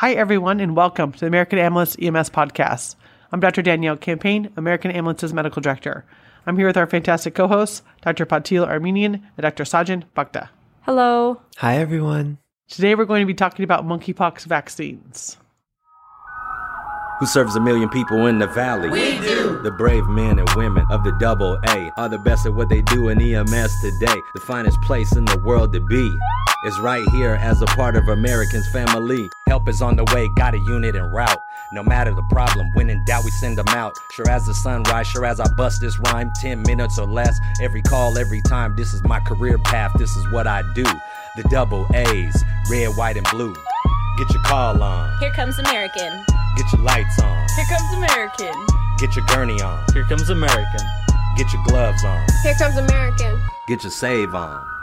Hi, everyone, and welcome to the American Ambulance EMS podcast. I'm Dr. Danielle Campagne, American Ambulance's medical director. I'm here with our fantastic co hosts, Dr. Patil Armenian and Dr. Sajan Bhakta. Hello. Hi, everyone. Today, we're going to be talking about monkeypox vaccines. who serves a million people in the valley. We do. The brave men and women of the double A are the best at what they do in EMS today. The finest place in the world to be is right here as a part of Americans' family. Help is on the way, got a unit en route. No matter the problem, when in doubt, we send them out. Sure as the sunrise, sure as I bust this rhyme, 10 minutes or less. Every call, every time. This is my career path, this is what I do. The double A's, red, white, and blue. Get your call on, Here comes American. get your lights on, Here comes American. get your gurney on. Here comes American. Get your gloves on. Here comes American. Get your save on.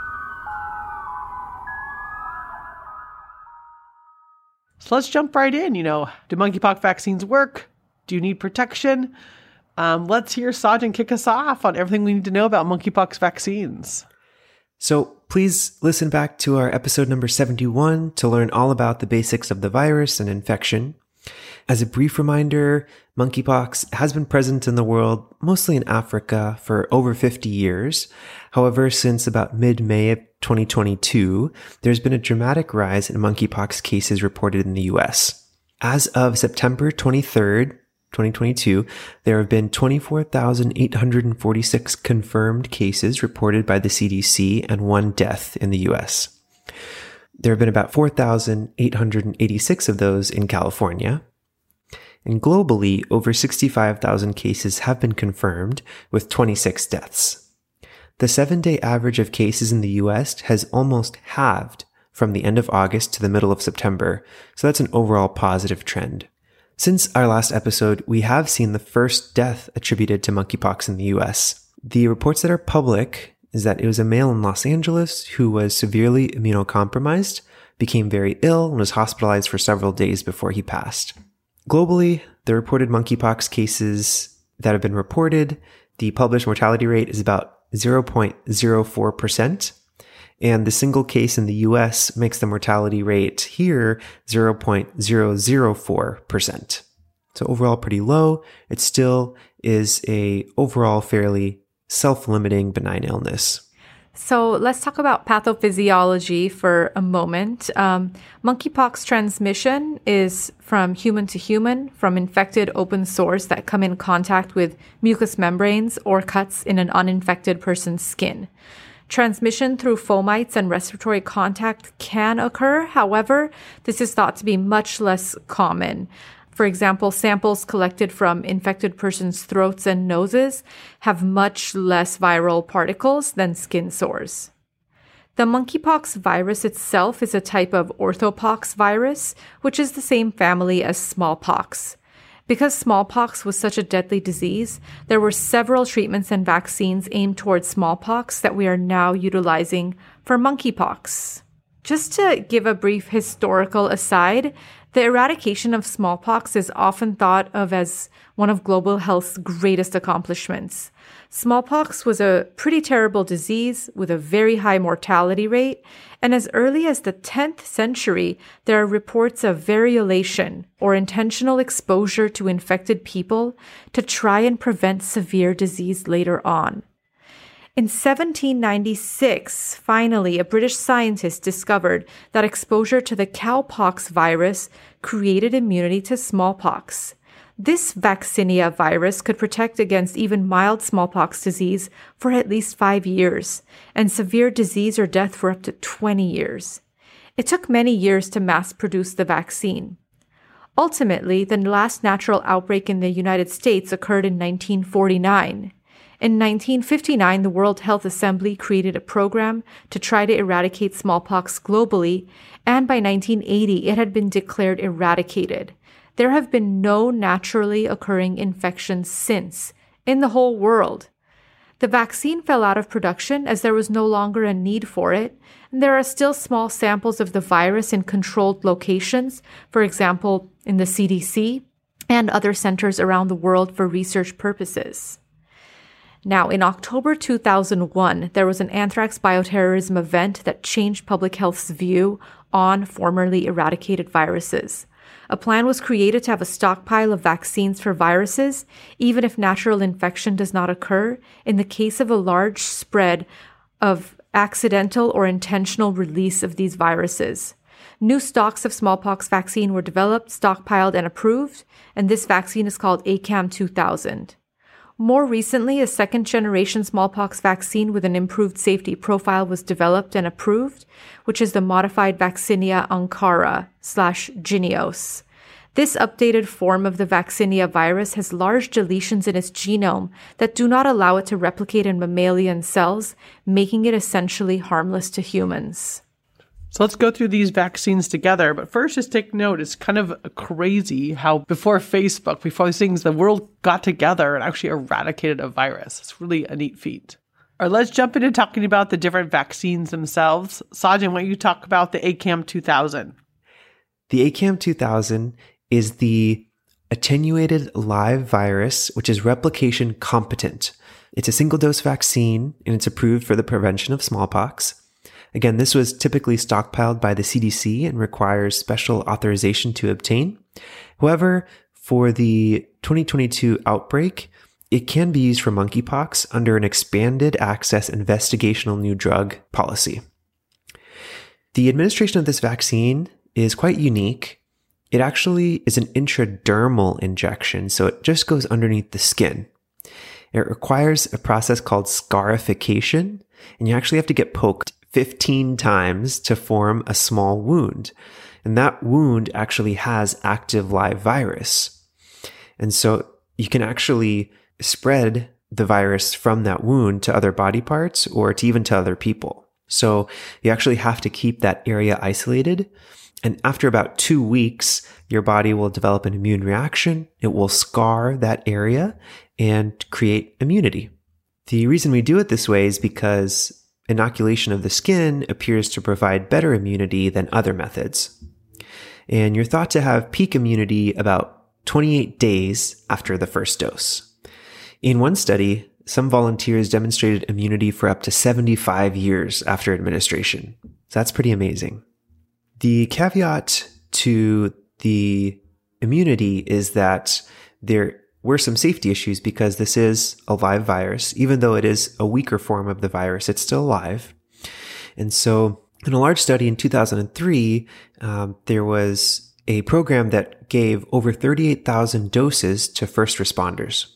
So let's jump right in. You know, do monkeypox vaccines work? Do you need protection? Um, let's hear Sajan kick us off on everything we need to know about monkeypox vaccines. So please listen back to our episode number 71 to learn all about the basics of the virus and infection. As a brief reminder, monkeypox has been present in the world, mostly in Africa, for over 50 years. However, since about mid-May of 2022, there's been a dramatic rise in monkeypox cases reported in the US. As of September 23rd, 2022, there have been 24,846 confirmed cases reported by the CDC and one death in the US. There have been about 4,886 of those in California. And globally, over 65,000 cases have been confirmed, with 26 deaths. The seven day average of cases in the US has almost halved from the end of August to the middle of September, so that's an overall positive trend. Since our last episode, we have seen the first death attributed to monkeypox in the US. The reports that are public is that it was a male in Los Angeles who was severely immunocompromised, became very ill, and was hospitalized for several days before he passed. Globally, the reported monkeypox cases that have been reported, the published mortality rate is about 0.04%. And the single case in the US makes the mortality rate here 0.004%. So overall pretty low. It still is a overall fairly self-limiting benign illness. So let's talk about pathophysiology for a moment. Um, monkeypox transmission is from human to human, from infected open sores that come in contact with mucous membranes or cuts in an uninfected person's skin. Transmission through fomites and respiratory contact can occur. However, this is thought to be much less common. For example, samples collected from infected persons' throats and noses have much less viral particles than skin sores. The monkeypox virus itself is a type of orthopox virus, which is the same family as smallpox. Because smallpox was such a deadly disease, there were several treatments and vaccines aimed towards smallpox that we are now utilizing for monkeypox. Just to give a brief historical aside, the eradication of smallpox is often thought of as one of global health's greatest accomplishments. Smallpox was a pretty terrible disease with a very high mortality rate, and as early as the 10th century, there are reports of variolation or intentional exposure to infected people to try and prevent severe disease later on. In 1796, finally, a British scientist discovered that exposure to the cowpox virus created immunity to smallpox. This vaccinia virus could protect against even mild smallpox disease for at least five years, and severe disease or death for up to 20 years. It took many years to mass produce the vaccine. Ultimately, the last natural outbreak in the United States occurred in 1949. In 1959, the World Health Assembly created a program to try to eradicate smallpox globally, and by 1980, it had been declared eradicated. There have been no naturally occurring infections since in the whole world. The vaccine fell out of production as there was no longer a need for it, and there are still small samples of the virus in controlled locations, for example, in the CDC and other centers around the world for research purposes. Now, in October 2001, there was an anthrax bioterrorism event that changed public health's view on formerly eradicated viruses. A plan was created to have a stockpile of vaccines for viruses, even if natural infection does not occur, in the case of a large spread of accidental or intentional release of these viruses. New stocks of smallpox vaccine were developed, stockpiled, and approved, and this vaccine is called ACAM 2000. More recently, a second generation smallpox vaccine with an improved safety profile was developed and approved, which is the modified Vaccinia Ankara slash Jynneos. This updated form of the Vaccinia virus has large deletions in its genome that do not allow it to replicate in mammalian cells, making it essentially harmless to humans. So let's go through these vaccines together. But first, just take note it's kind of crazy how before Facebook, before these things, the world got together and actually eradicated a virus. It's really a neat feat. All right, let's jump into talking about the different vaccines themselves. Sajan, why don't you talk about the ACAM 2000? The ACAM 2000 is the attenuated live virus, which is replication competent. It's a single dose vaccine and it's approved for the prevention of smallpox. Again, this was typically stockpiled by the CDC and requires special authorization to obtain. However, for the 2022 outbreak, it can be used for monkeypox under an expanded access investigational new drug policy. The administration of this vaccine is quite unique. It actually is an intradermal injection, so it just goes underneath the skin. It requires a process called scarification, and you actually have to get poked 15 times to form a small wound. And that wound actually has active live virus. And so you can actually spread the virus from that wound to other body parts or to even to other people. So you actually have to keep that area isolated. And after about two weeks, your body will develop an immune reaction. It will scar that area and create immunity. The reason we do it this way is because inoculation of the skin appears to provide better immunity than other methods. And you're thought to have peak immunity about 28 days after the first dose. In one study, some volunteers demonstrated immunity for up to 75 years after administration. So that's pretty amazing. The caveat to the immunity is that there were some safety issues because this is a live virus. Even though it is a weaker form of the virus, it's still alive. And so, in a large study in 2003, um, there was a program that gave over 38,000 doses to first responders.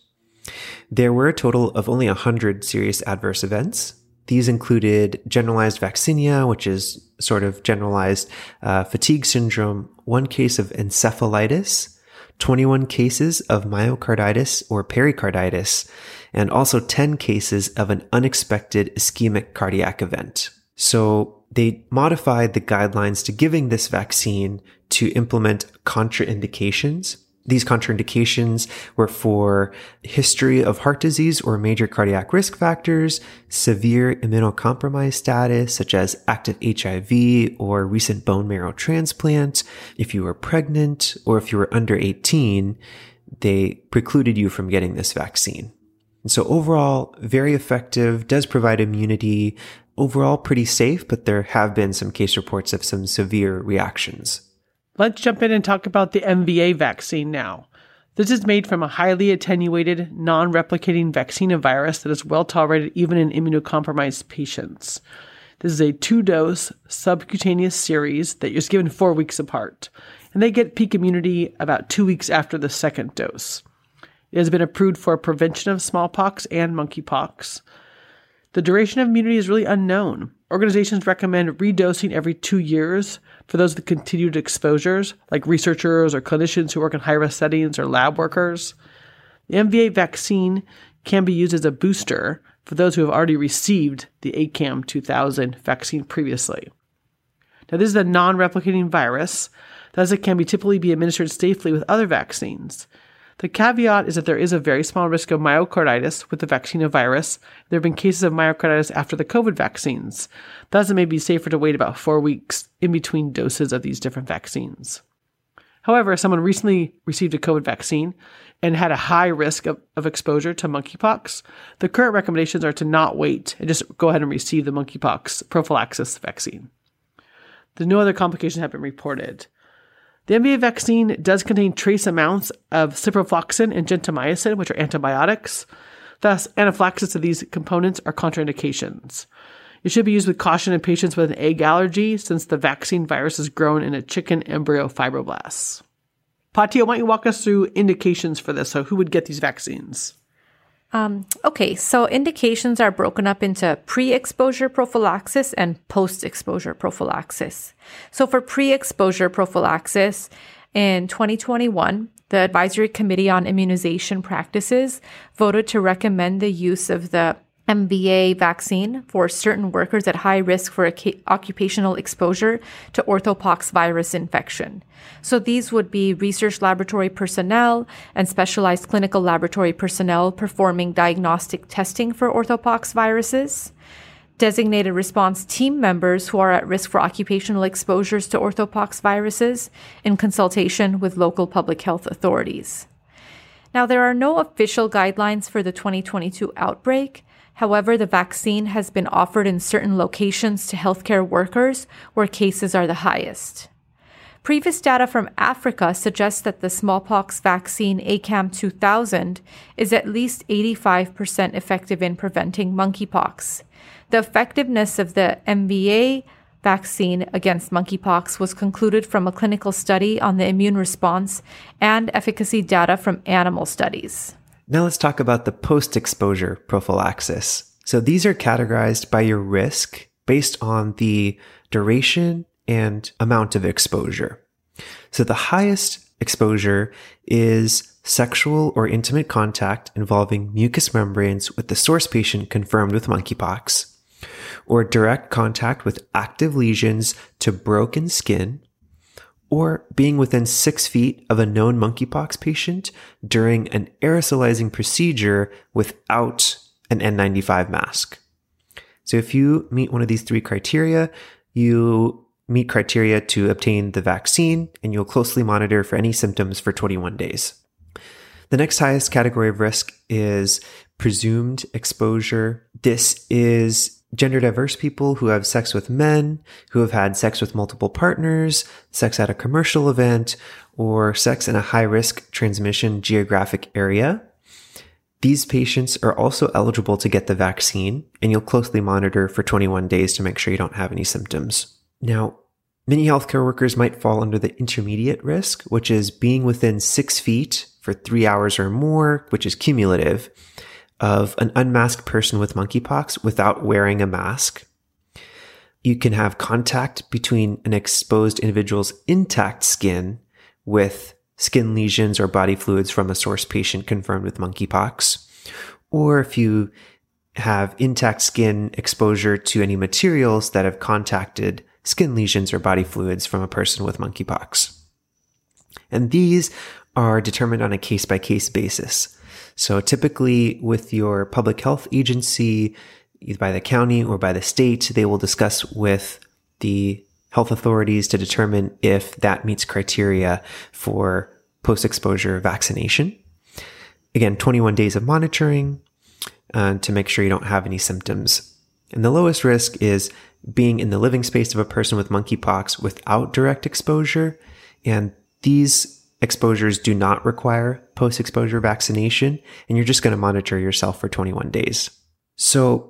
There were a total of only 100 serious adverse events. These included generalized vaccinia, which is sort of generalized uh, fatigue syndrome, one case of encephalitis, 21 cases of myocarditis or pericarditis, and also 10 cases of an unexpected ischemic cardiac event. So they modified the guidelines to giving this vaccine to implement contraindications these contraindications were for history of heart disease or major cardiac risk factors, severe immunocompromised status, such as active HIV or recent bone marrow transplant. If you were pregnant or if you were under 18, they precluded you from getting this vaccine. And so overall, very effective, does provide immunity, overall pretty safe, but there have been some case reports of some severe reactions. Let's jump in and talk about the MVA vaccine now. This is made from a highly attenuated, non replicating vaccinia virus that is well tolerated even in immunocompromised patients. This is a two dose subcutaneous series that is given four weeks apart, and they get peak immunity about two weeks after the second dose. It has been approved for prevention of smallpox and monkeypox. The duration of immunity is really unknown. Organizations recommend redosing every two years for those with continued exposures, like researchers or clinicians who work in high risk settings or lab workers. The MVA vaccine can be used as a booster for those who have already received the ACAM 2000 vaccine previously. Now, this is a non replicating virus, thus, it can be typically be administered safely with other vaccines. The caveat is that there is a very small risk of myocarditis with the vaccinia virus. There have been cases of myocarditis after the COVID vaccines. Thus, it may be safer to wait about four weeks in between doses of these different vaccines. However, someone recently received a COVID vaccine and had a high risk of, of exposure to monkeypox, the current recommendations are to not wait and just go ahead and receive the monkeypox prophylaxis vaccine. The no other complications have been reported. The MVA vaccine does contain trace amounts of ciprofloxacin and gentamicin, which are antibiotics. Thus, anaphylaxis of these components are contraindications. It should be used with caution in patients with an egg allergy since the vaccine virus is grown in a chicken embryo fibroblasts. Patil, why don't you walk us through indications for this? So, who would get these vaccines? Um, okay, so indications are broken up into pre exposure prophylaxis and post exposure prophylaxis. So, for pre exposure prophylaxis in 2021, the Advisory Committee on Immunization Practices voted to recommend the use of the MVA vaccine for certain workers at high risk for occupational exposure to orthopox virus infection. So these would be research laboratory personnel and specialized clinical laboratory personnel performing diagnostic testing for orthopox viruses, designated response team members who are at risk for occupational exposures to orthopox viruses in consultation with local public health authorities. Now, there are no official guidelines for the 2022 outbreak, However, the vaccine has been offered in certain locations to healthcare workers where cases are the highest. Previous data from Africa suggests that the smallpox vaccine ACAM 2000 is at least 85% effective in preventing monkeypox. The effectiveness of the MVA vaccine against monkeypox was concluded from a clinical study on the immune response and efficacy data from animal studies. Now let's talk about the post exposure prophylaxis. So these are categorized by your risk based on the duration and amount of exposure. So the highest exposure is sexual or intimate contact involving mucous membranes with the source patient confirmed with monkeypox, or direct contact with active lesions to broken skin or being within six feet of a known monkeypox patient during an aerosolizing procedure without an N95 mask. So if you meet one of these three criteria, you meet criteria to obtain the vaccine and you'll closely monitor for any symptoms for 21 days. The next highest category of risk is presumed exposure. This is gender diverse people who have sex with men, who have had sex with multiple partners, sex at a commercial event, or sex in a high risk transmission geographic area. These patients are also eligible to get the vaccine, and you'll closely monitor for 21 days to make sure you don't have any symptoms. Now, many healthcare workers might fall under the intermediate risk, which is being within six feet for three hours or more, which is cumulative of an unmasked person with monkeypox without wearing a mask. You can have contact between an exposed individual's intact skin with skin lesions or body fluids from a source patient confirmed with monkeypox. Or if you have intact skin exposure to any materials that have contacted skin lesions or body fluids from a person with monkeypox. And these are determined on a case by case basis. So typically with your public health agency, either by the county or by the state, they will discuss with the health authorities to determine if that meets criteria for post exposure vaccination. Again, 21 days of monitoring uh, to make sure you don't have any symptoms. And the lowest risk is being in the living space of a person with monkeypox without direct exposure. And these exposures do not require post exposure vaccination, and you're just going to monitor yourself for 21 days. So,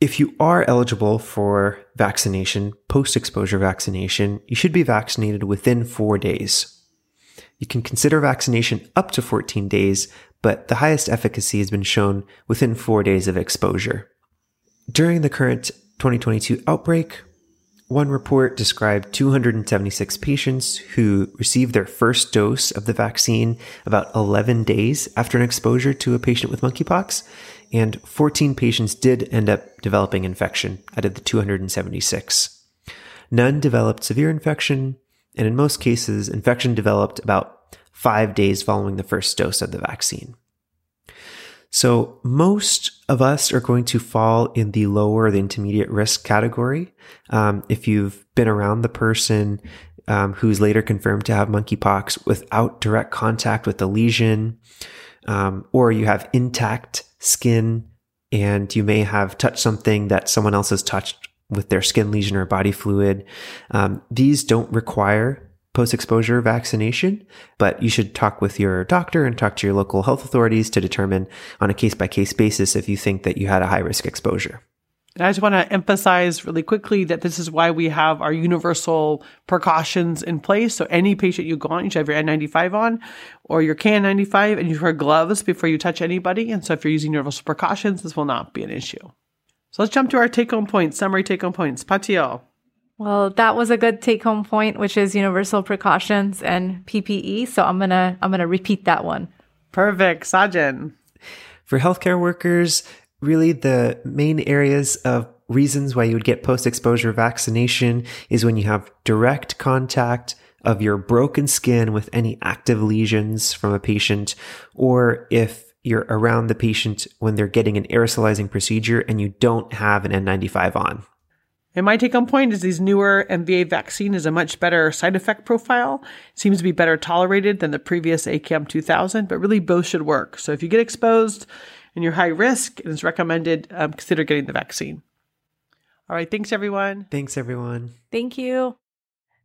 if you are eligible for vaccination, post exposure vaccination, you should be vaccinated within four days. You can consider vaccination up to 14 days, but the highest efficacy has been shown within four days of exposure. During the current 2022 outbreak, one report described 276 patients who received their first dose of the vaccine about 11 days after an exposure to a patient with monkeypox, and 14 patients did end up developing infection out of the 276. None developed severe infection, and in most cases, infection developed about five days following the first dose of the vaccine. So most of us are going to fall in the lower, the intermediate risk category. Um, if you've been around the person um, who's later confirmed to have monkeypox without direct contact with the lesion, um, or you have intact skin and you may have touched something that someone else has touched with their skin lesion or body fluid. Um, these don't require post exposure vaccination, but you should talk with your doctor and talk to your local health authorities to determine on a case by case basis if you think that you had a high risk exposure. And I just want to emphasize really quickly that this is why we have our universal precautions in place. So any patient you go on, you should have your N95 on or your KN95 and you wear gloves before you touch anybody. And so if you're using universal precautions, this will not be an issue. So let's jump to our take home points, summary take home points. Patil. Well, that was a good take home point, which is universal precautions and PPE. So I'm going to, I'm going to repeat that one. Perfect. Sajan. For healthcare workers, really the main areas of reasons why you would get post exposure vaccination is when you have direct contact of your broken skin with any active lesions from a patient, or if you're around the patient when they're getting an aerosolizing procedure and you don't have an N95 on. And my take on point is these newer MVA vaccine is a much better side effect profile. seems to be better tolerated than the previous ACAM 2000, but really both should work. So if you get exposed and you're high risk, and it is recommended um, consider getting the vaccine. All right, thanks everyone. Thanks everyone. Thank you.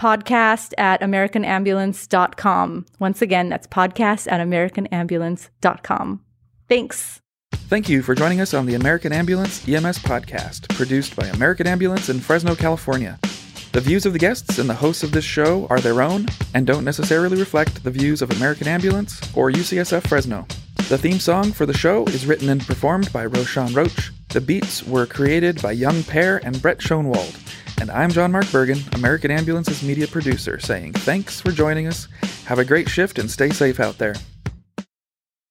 podcast at americanambulance.com. Once again, that's podcast at americanambulance.com. Thanks. Thank you for joining us on the American Ambulance EMS podcast, produced by American Ambulance in Fresno, California. The views of the guests and the hosts of this show are their own and don't necessarily reflect the views of American Ambulance or UCSF Fresno. The theme song for the show is written and performed by Roshan Roach. The beats were created by Young Pear and Brett Schoenwald. And I'm John Mark Bergen, American Ambulance's media producer, saying thanks for joining us. Have a great shift and stay safe out there.